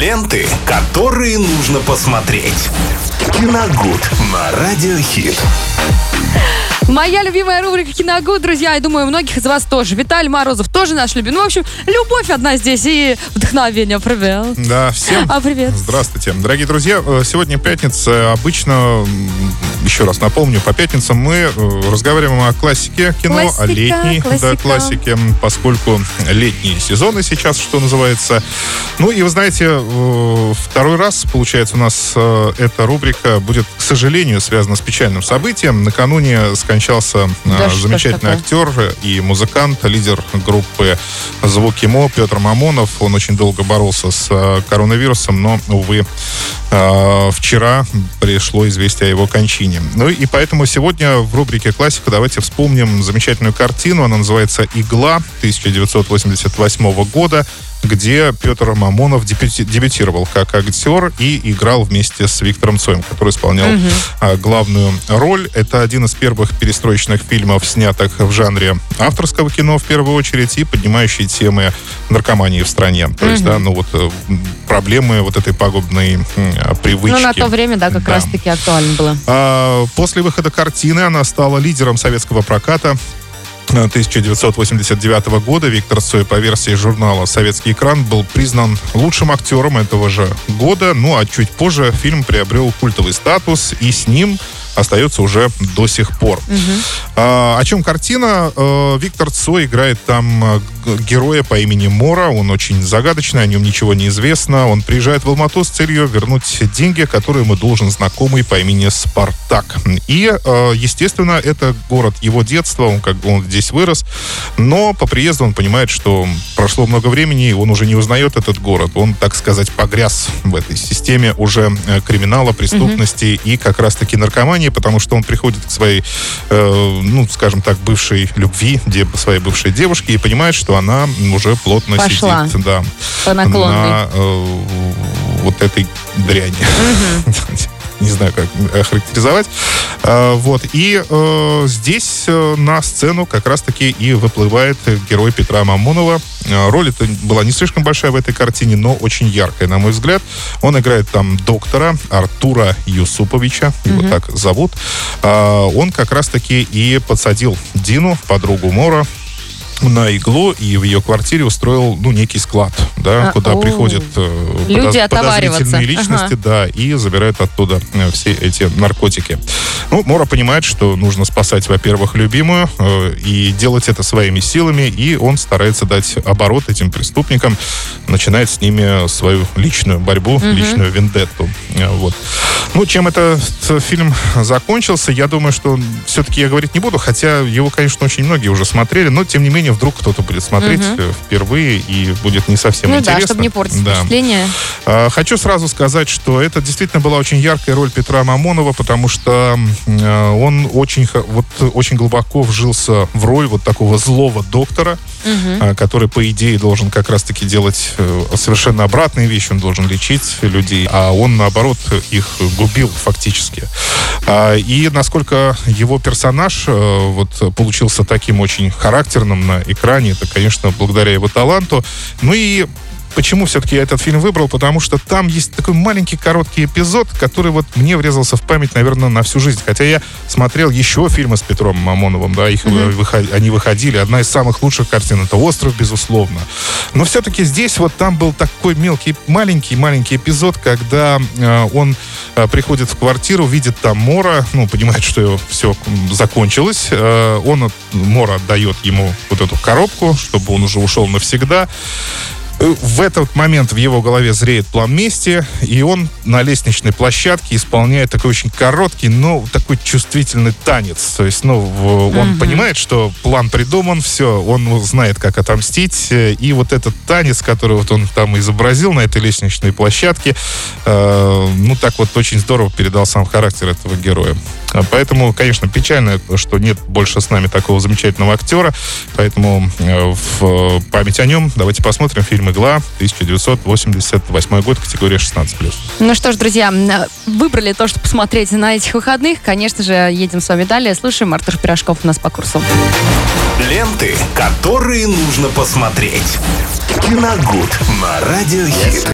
Ленты, которые нужно посмотреть. Киногуд на Радиохит. Моя любимая рубрика «Киногуд», друзья, я думаю, у многих из вас тоже. Виталий Морозов тоже наш любимый. Ну, в общем, любовь одна здесь и вдохновение. Привет. Да, всем А, привет. здравствуйте. Дорогие друзья, э, сегодня пятница. Обычно, еще раз напомню, по пятницам мы э, разговариваем о классике кино, о Классика, летней да, классике, поскольку летние сезоны сейчас, что называется. Ну и вы знаете, э, второй раз, получается, у нас э, эта рубрика будет, к сожалению, связана с печальным событием. Накануне скончался Да замечательный актер и музыкант, лидер группы «Звуки МО» Петр Мамонов. Он очень долго боролся с коронавирусом, но, увы, вчера пришло известие о его кончине. Ну и поэтому сегодня в рубрике «Классика» давайте вспомним замечательную картину. Она называется «Игла» 1988 года где Петр Мамонов дебюти- дебютировал как актер и играл вместе с Виктором Цоем, который исполнял а, главную роль. Это один из первых перестроечных фильмов, снятых в жанре авторского кино в первую очередь и поднимающий темы наркомании в стране. То есть, да, ну вот э, проблемы вот этой пагубной а, привычки. Ну, на то время, да, как Да. раз-таки актуально было. А, После выхода картины она стала лидером советского проката. Э, 1989 года Виктор Цой по версии журнала «Советский экран» был признан лучшим актером этого же года. Ну, а чуть позже фильм приобрел культовый статус, и с ним остается уже до сих пор. А, о чем картина? Э, Виктор Цой играет там э, героя по имени Мора. Он очень загадочный, о нем ничего не известно. Он приезжает в Алмату с целью вернуть деньги, которые ему должен знакомый по имени Спартак. И, э, естественно, это город его детства, он как бы он здесь вырос. Но по приезду он понимает, что прошло много времени, и он уже не узнает этот город. Он, так сказать, погряз в этой системе уже криминала, преступности и как раз-таки наркомании, потому что он приходит к своей, э, ну, скажем так, бывшей любви, де- своей бывшей девушке, и понимает, что она уже плотно Пошла сидит да, по наклонной. на э, вот этой дряни. Не знаю, как охарактеризовать. А, Вот. И э, здесь э, на сцену как раз-таки и выплывает герой Петра Мамонова. Э, Роль это была не слишком большая в этой картине, но очень яркая, на мой взгляд. Он играет там доктора Артура Юсуповича, его так зовут. А, Он как раз-таки и подсадил Дину, подругу Мора, на иглу и в ее квартире устроил ну некий склад, да, А, куда о. приходят э, Люди подозрительные личности, Ага. да, и забирают оттуда э, все эти наркотики. Ну, Мора понимает, что нужно спасать, во-первых, любимую э, и делать это своими силами, и он старается дать оборот этим преступникам, начинает с ними свою личную борьбу, личную вендетту. Вот. Ну, чем этот фильм закончился, я думаю, что все-таки я говорить не буду, хотя его, конечно, очень многие уже смотрели, но, тем не менее, вдруг кто-то будет смотреть э, впервые и будет не совсем Ну интересно. да, чтобы не портить Да. впечатление. А, Хочу сразу сказать, что это действительно была очень яркая роль Петра Мамонова, потому что э, он очень, вот, очень глубоко вжился в роль вот такого злого доктора, а, который, по идее, должен как раз-таки делать э, совершенно обратные вещи. Он должен лечить людей, а он, наоборот, их губил фактически. А, И насколько его персонаж э, вот, получился таким очень характерным на экране, это, конечно, благодаря его таланту. Ну и Почему все-таки я этот фильм выбрал? Потому что там есть такой маленький короткий эпизод, который вот мне врезался в память, наверное, на всю жизнь. Хотя я смотрел еще фильмы с Петром Мамоновым, да, их э, выход- они выходили. Одна из самых лучших картин это «Остров», безусловно. Но все-таки здесь вот там был такой мелкий, маленький-маленький эпизод, когда э, он э, приходит в квартиру, видит там Мора, ну, понимает, что все закончилось. Э, он, Мора отдает ему вот эту коробку, чтобы он уже ушел навсегда. Э, В этот момент в его голове зреет план мести, и он на лестничной площадке исполняет такой очень короткий, но такой чувствительный танец. То есть, ну, он понимает, что план придуман, все, он знает, как отомстить, э, и вот этот танец, который вот он там изобразил на этой лестничной площадке, э, ну, так вот очень здорово передал сам характер этого героя. А Поэтому, конечно, печально, что нет больше с нами такого замечательного актера. Поэтому э, в память о нем давайте посмотрим фильм «Игла», 1988 год, категория 16+. Ну что ж, друзья, м, выбрали то, что посмотреть на этих выходных. Конечно же, едем с вами далее. Слушаем. Артур Пирожков у нас по курсу. Ленты, которые нужно посмотреть. Киногуд на Радиохит.